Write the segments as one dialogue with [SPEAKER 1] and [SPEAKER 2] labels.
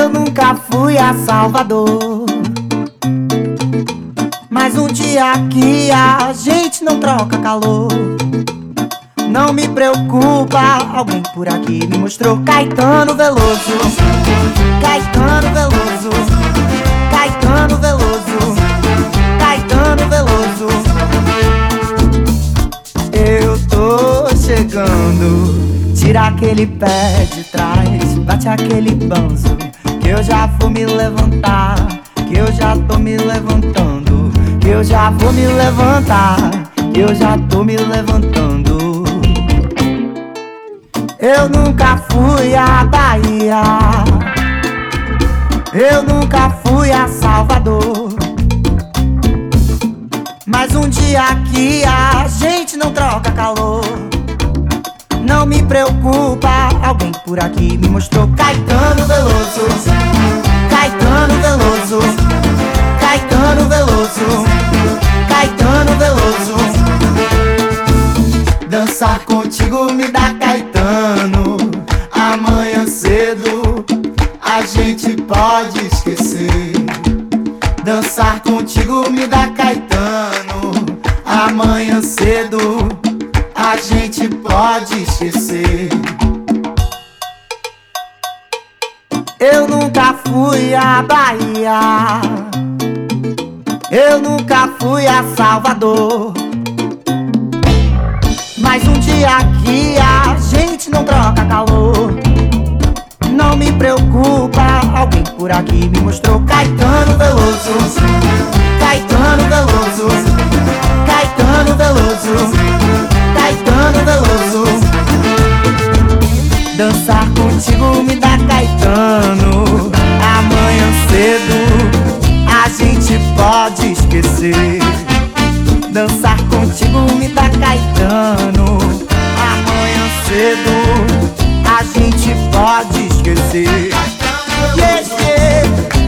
[SPEAKER 1] Eu nunca fui a Salvador. Mas um dia que a gente não troca calor. Não me preocupa, alguém por aqui me mostrou Caetano Veloso. Caetano Veloso. Caetano Veloso. Caetano Veloso. Eu tô chegando. Tira aquele pé de trás, bate aquele banzo. Que eu já vou me levantar, que eu já tô me levantando. Que eu já vou me levantar, que eu já tô me levantando. Eu nunca fui a Bahia. Eu nunca fui a Salvador. Mas um dia que a gente não troca calor. Não me preocupa, alguém por aqui me mostrou Caetano Veloso. Caetano Veloso. Caetano Veloso. Caetano Veloso. Dançar contigo me dá Caetano. Amanhã cedo a gente pode esquecer. Dançar contigo me dá Caetano. Amanhã cedo a gente pode esquecer. Eu nunca fui a Bahia. Eu nunca fui a Salvador. Mas um dia que a gente não troca calor. Não me preocupa, alguém por aqui me mostrou Caetano Veloso. Caetano Veloso. Caetano Veloso. Caetano Veloso. Dançar contigo me dá Caetano. Amanhã cedo a gente pode esquecer. Dançar contigo me dá Caetano. Amanhã cedo a gente pode esquecer. Yes, yeah.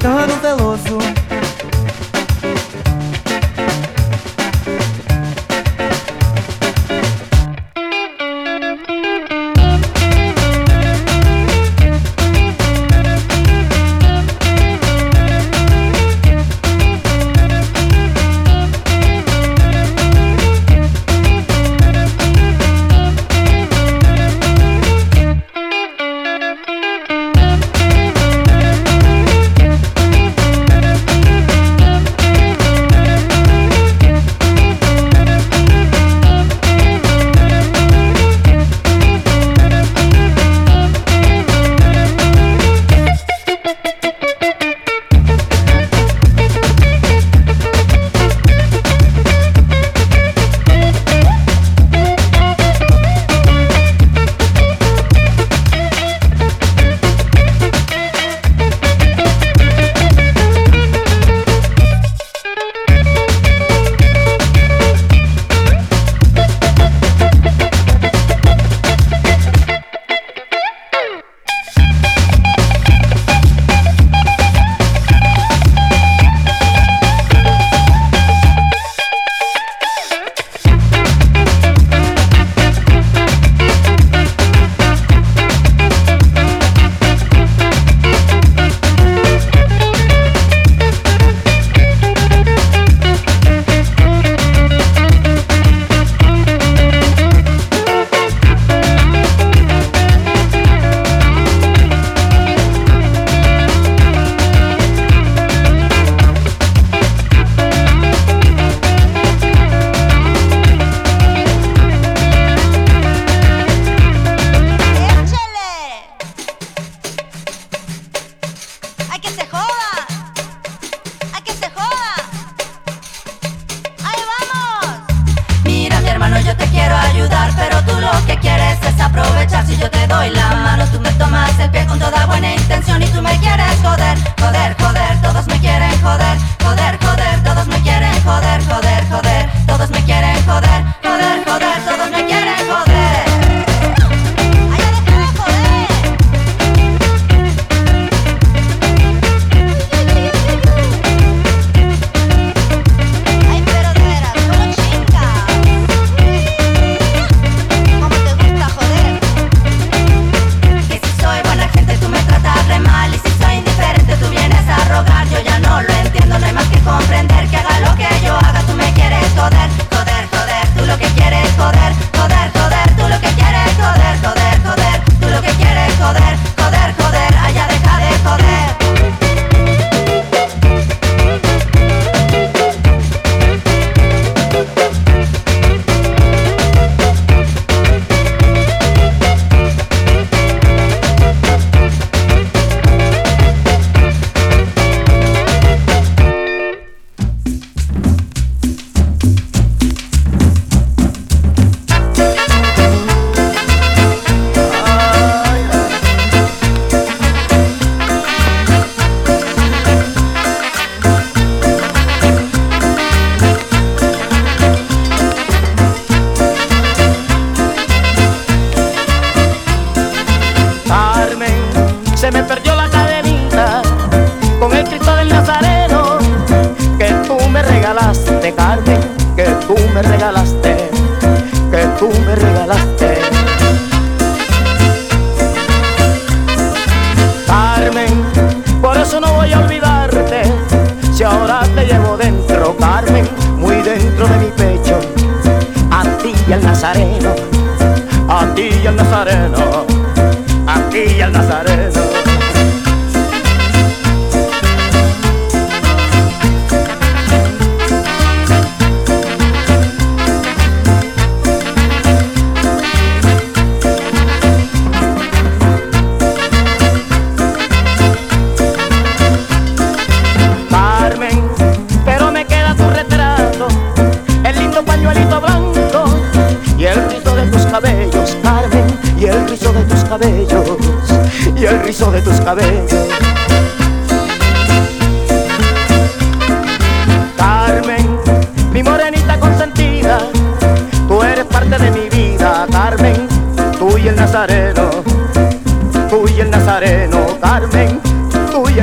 [SPEAKER 1] Caetano Veloso.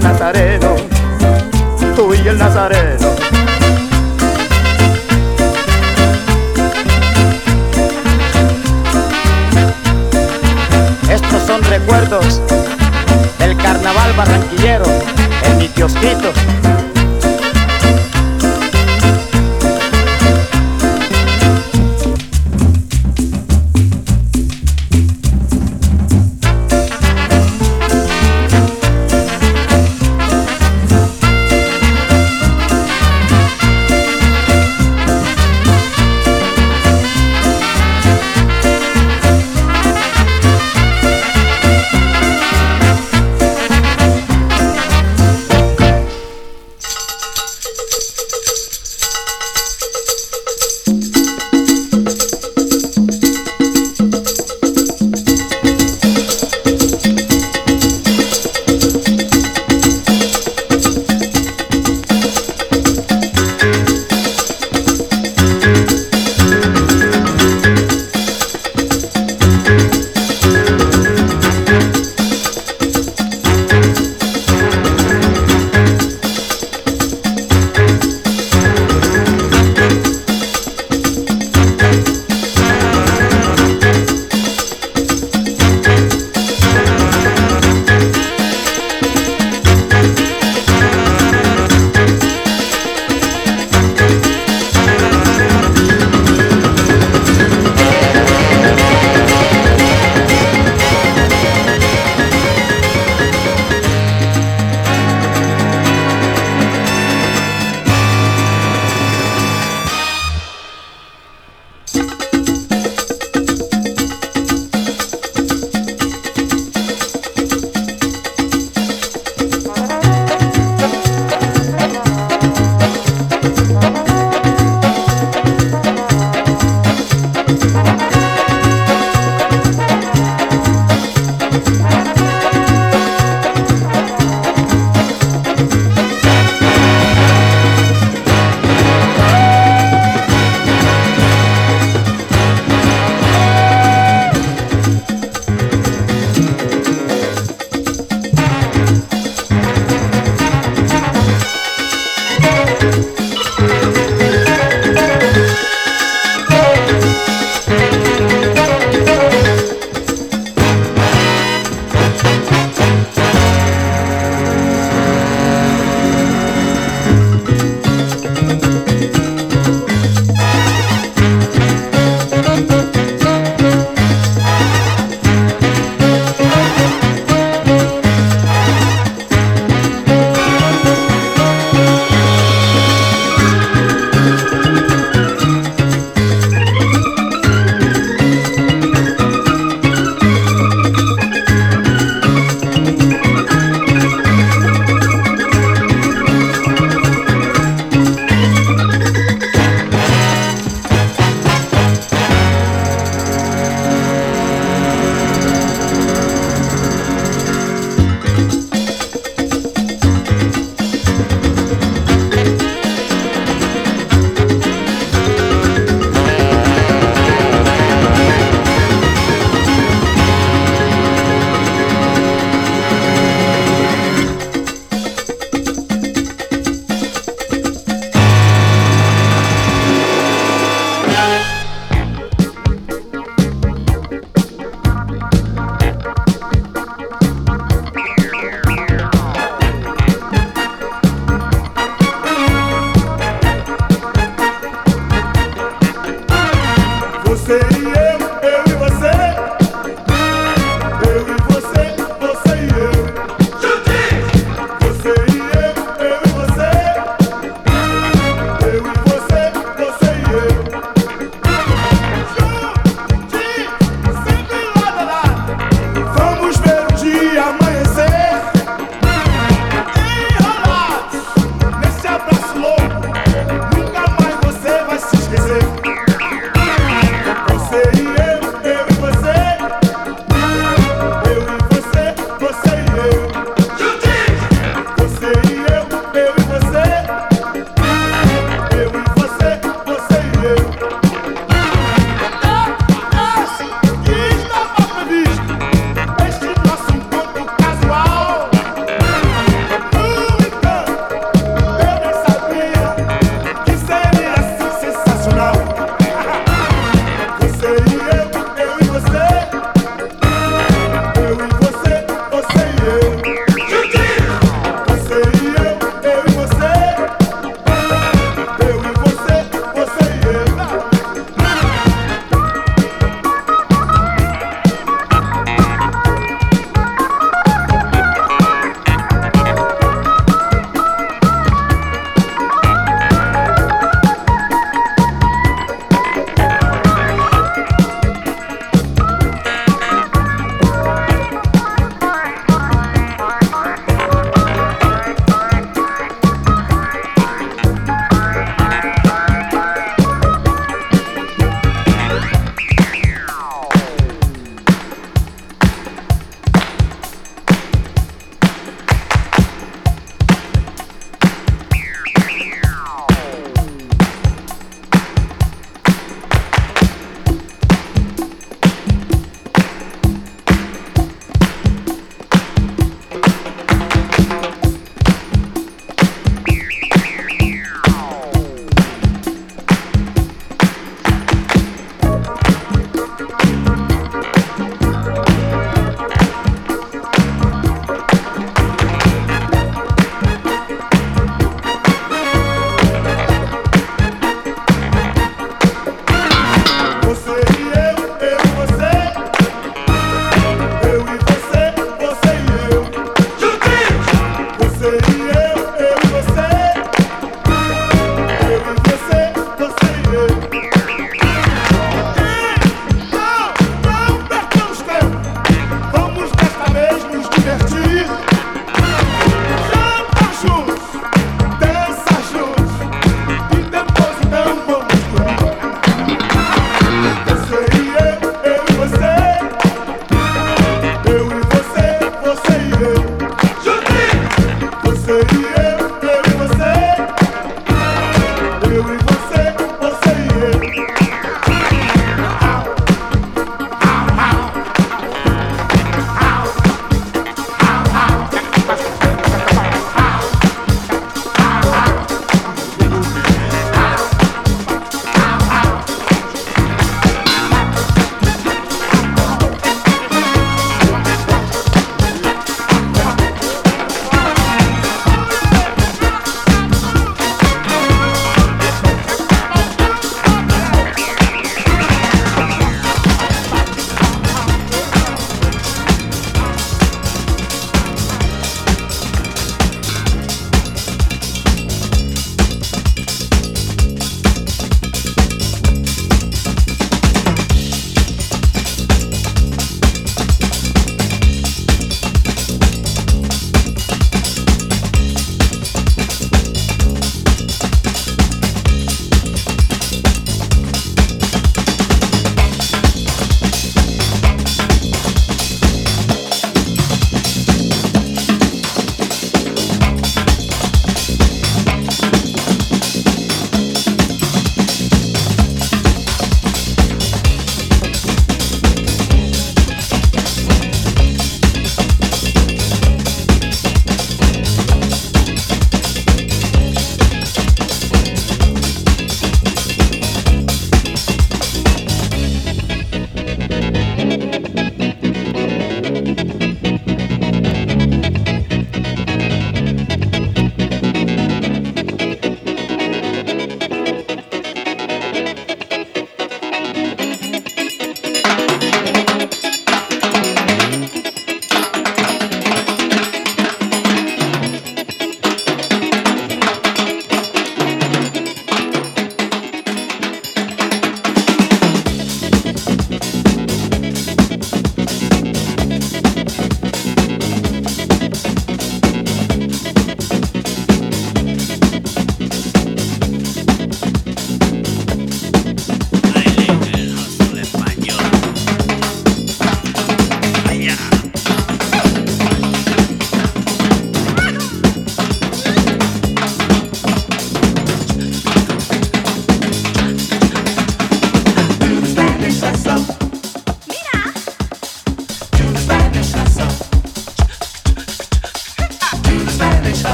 [SPEAKER 2] Nazareno, tú
[SPEAKER 3] y el Nazareno.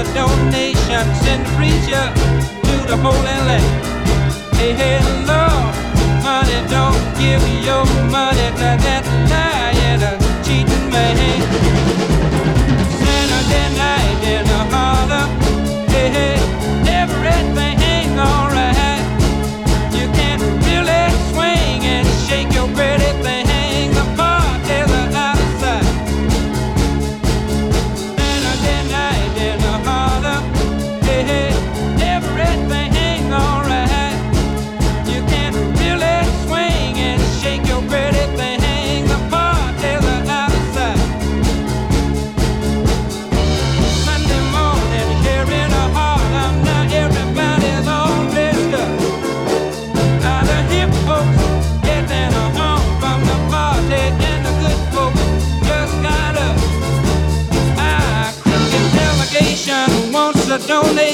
[SPEAKER 3] a donation, send a preacher to the Holy Land. Hey, hey, Lord, money don't give your money to that time.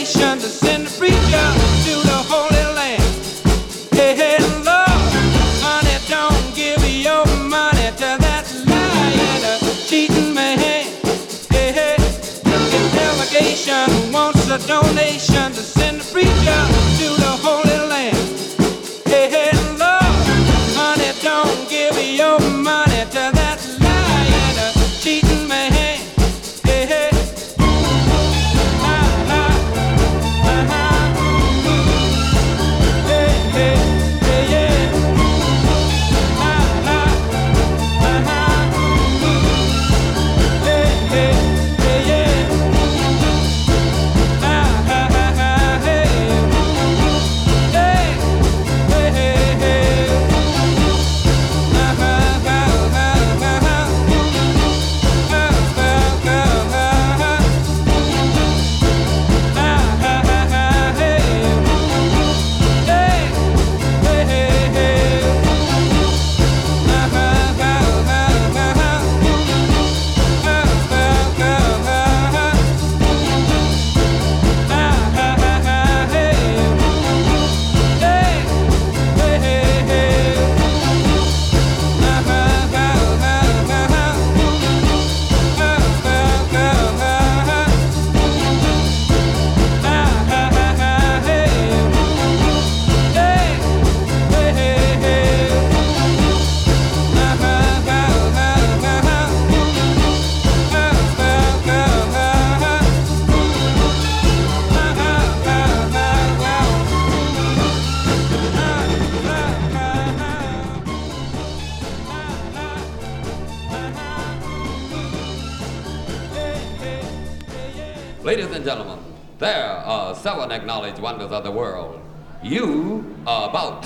[SPEAKER 3] nation to send a preacher to the Holy Land. Hey, hey, honey, don't give your money to that cheating man. Hey, hey, if delegation wants a donation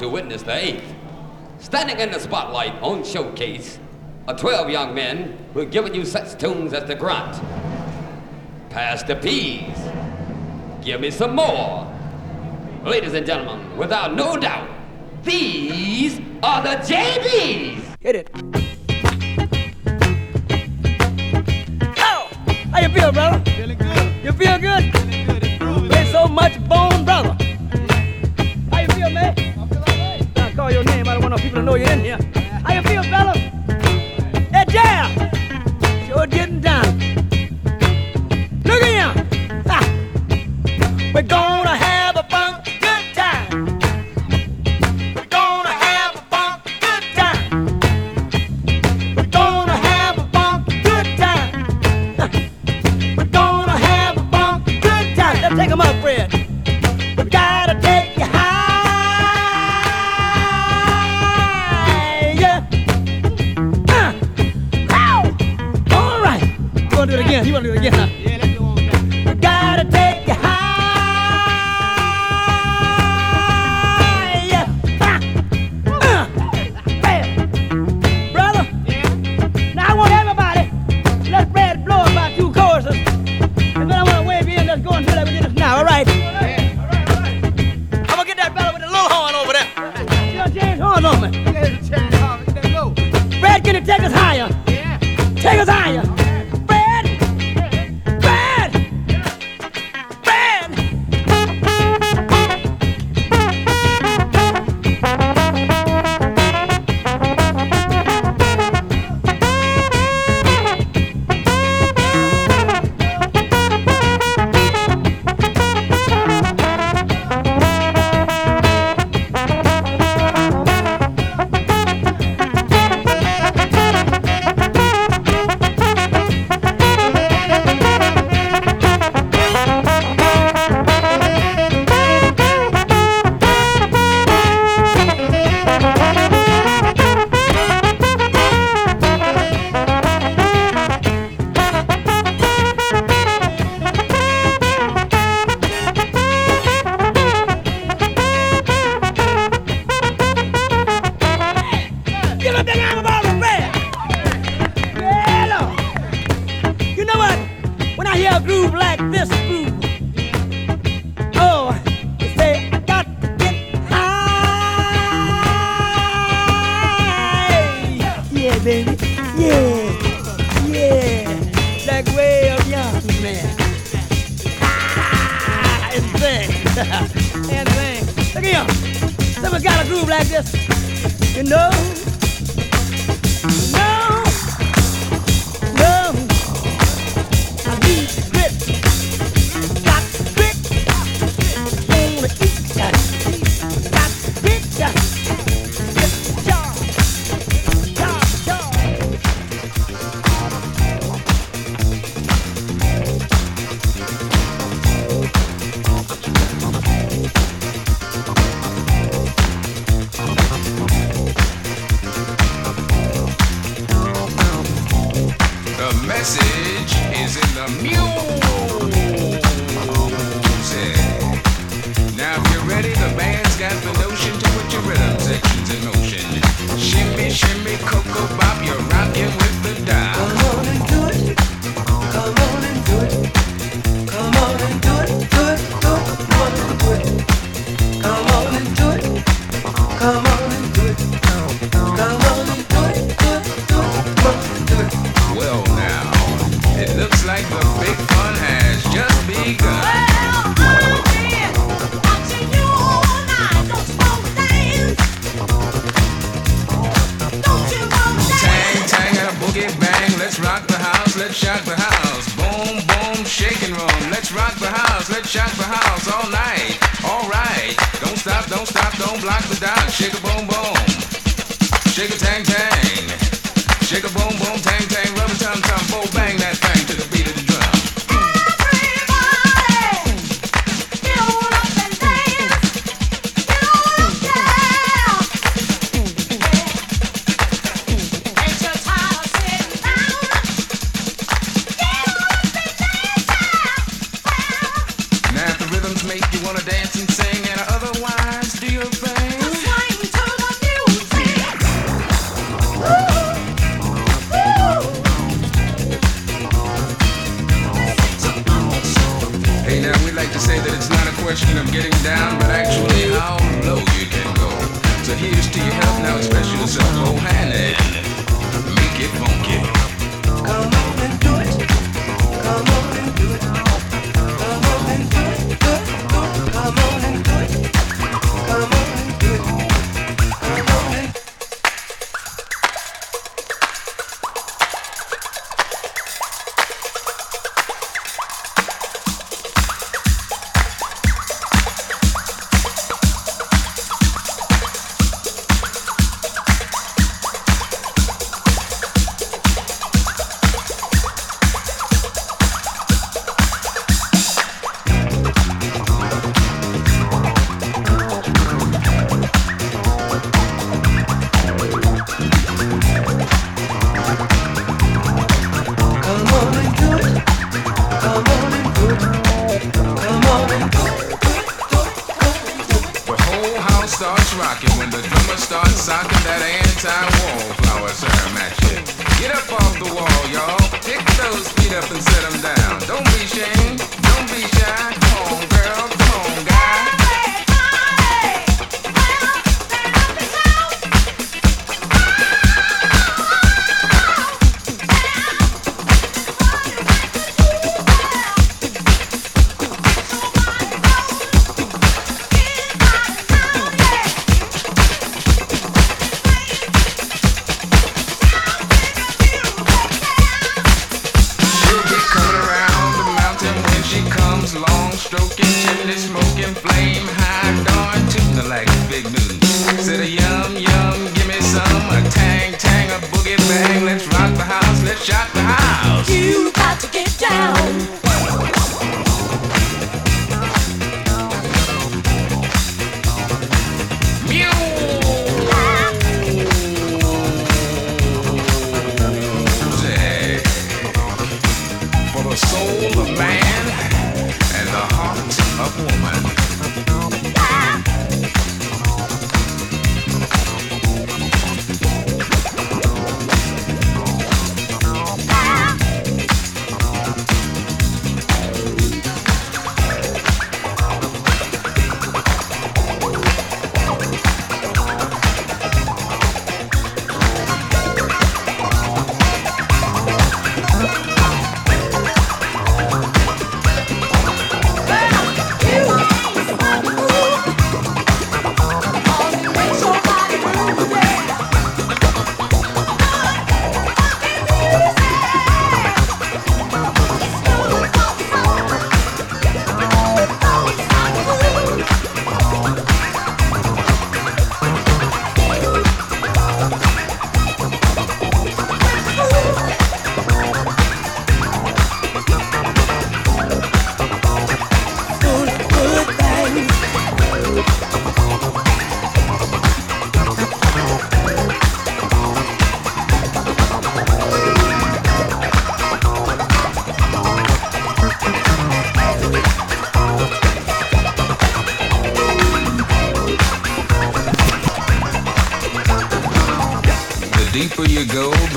[SPEAKER 3] to
[SPEAKER 4] witness the eighth. Standing in the spotlight on showcase are 12 young men who have given you such tunes as the grunt. Pass the peas. Give me some more. Ladies and gentlemen, without no doubt, these are the JBs.
[SPEAKER 1] Hit it. How? How you feel, brother?
[SPEAKER 5] Feeling good.
[SPEAKER 1] You feel good?
[SPEAKER 5] Feeling good.
[SPEAKER 1] It's so much bone people to know you're in here. How you feel,
[SPEAKER 6] fellas?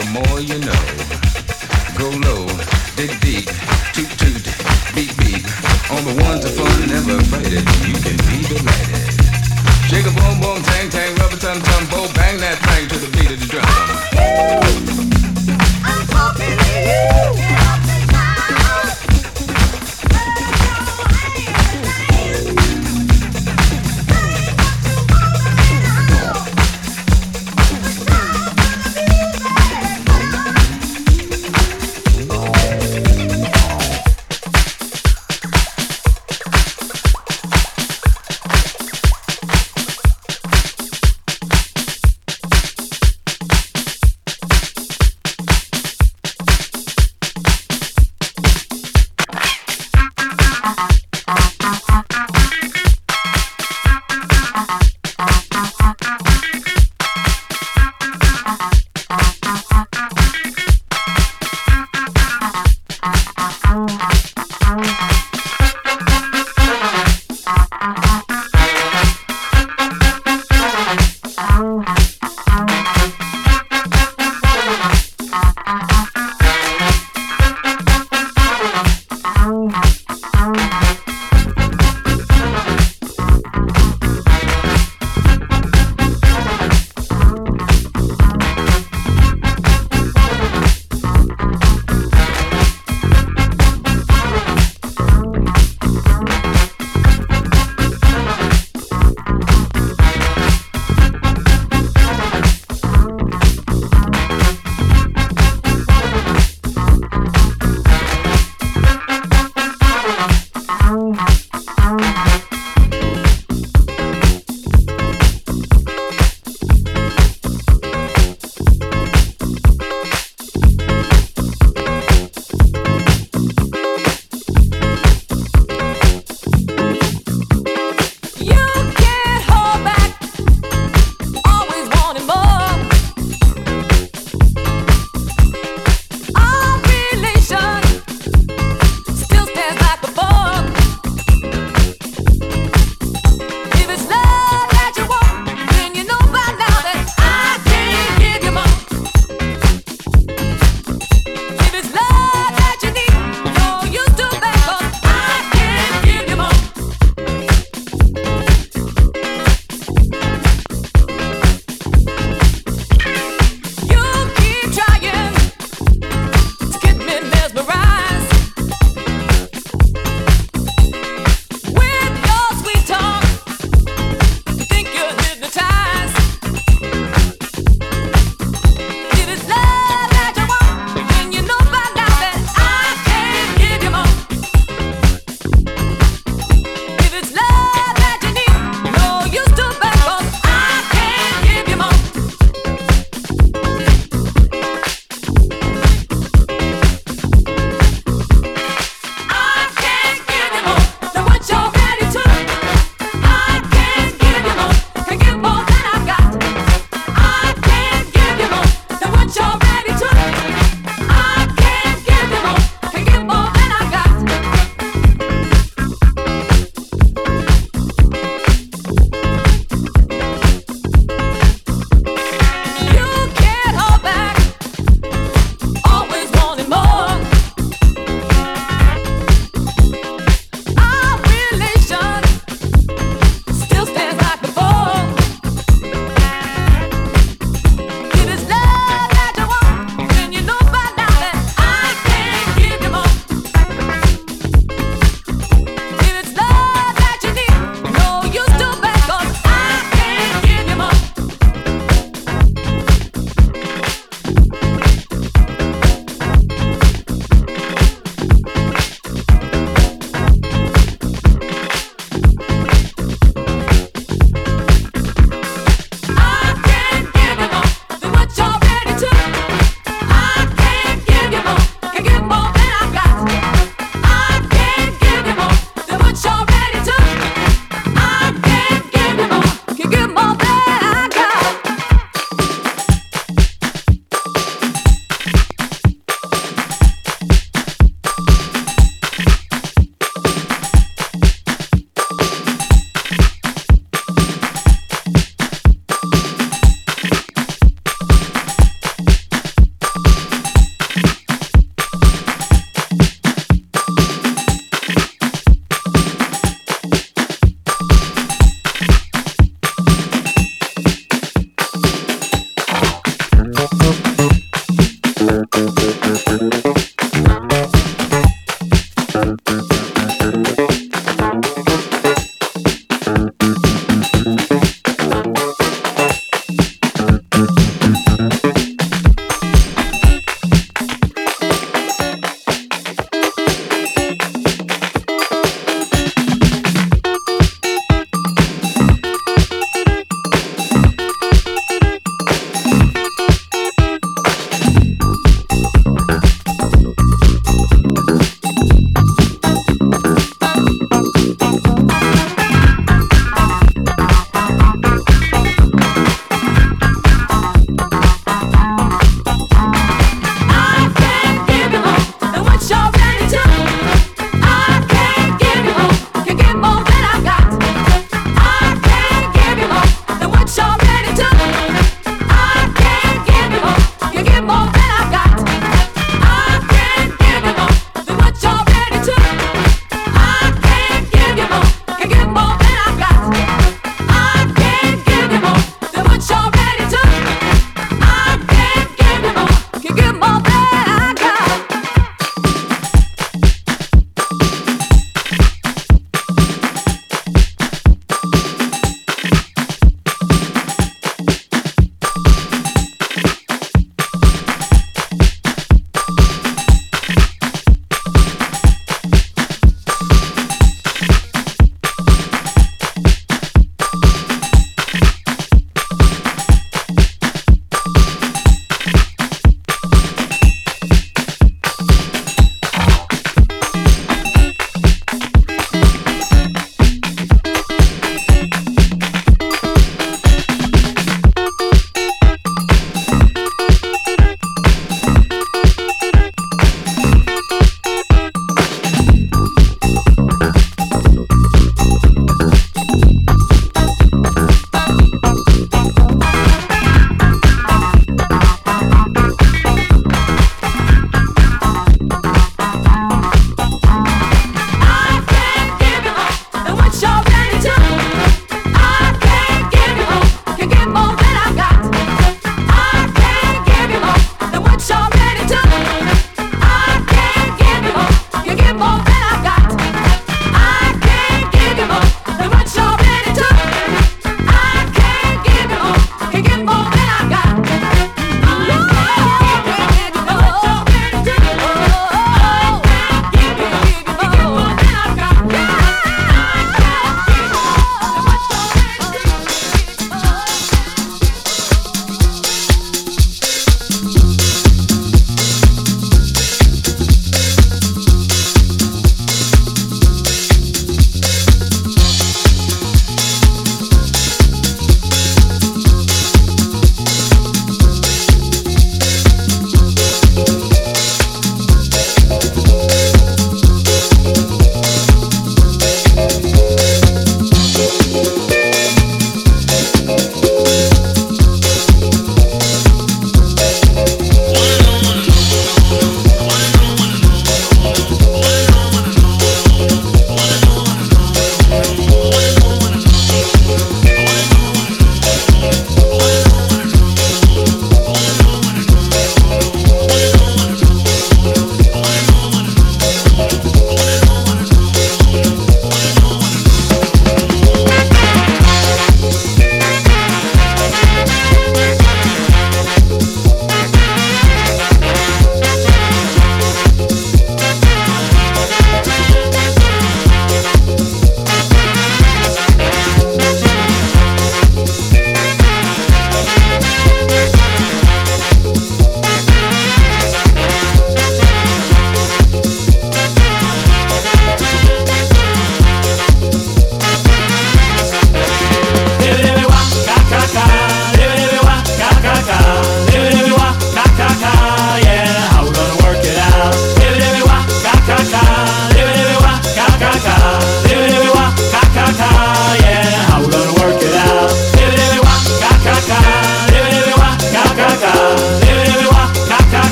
[SPEAKER 6] The more you know. Go low, dig deep, toot toot, beat beat. On the ones that fun, never it. You can be delighted. Shake a boom boom, tang tang, rubber tum tum, bo bang that thing to the beat of the drum.
[SPEAKER 2] I'm talking to you.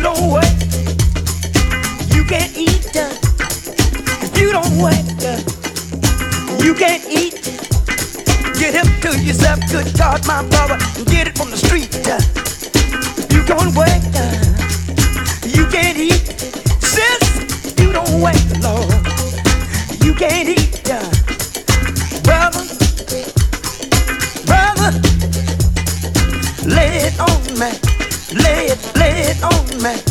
[SPEAKER 5] know what you can't eat. If you don't what you can't eat. Get hip to yourself, good God, my brother, and get it from the street. You don't work, you can't eat. Sis, you don't wait, Lord, you can't eat. Brother, brother, lay it on me, lay it it on me.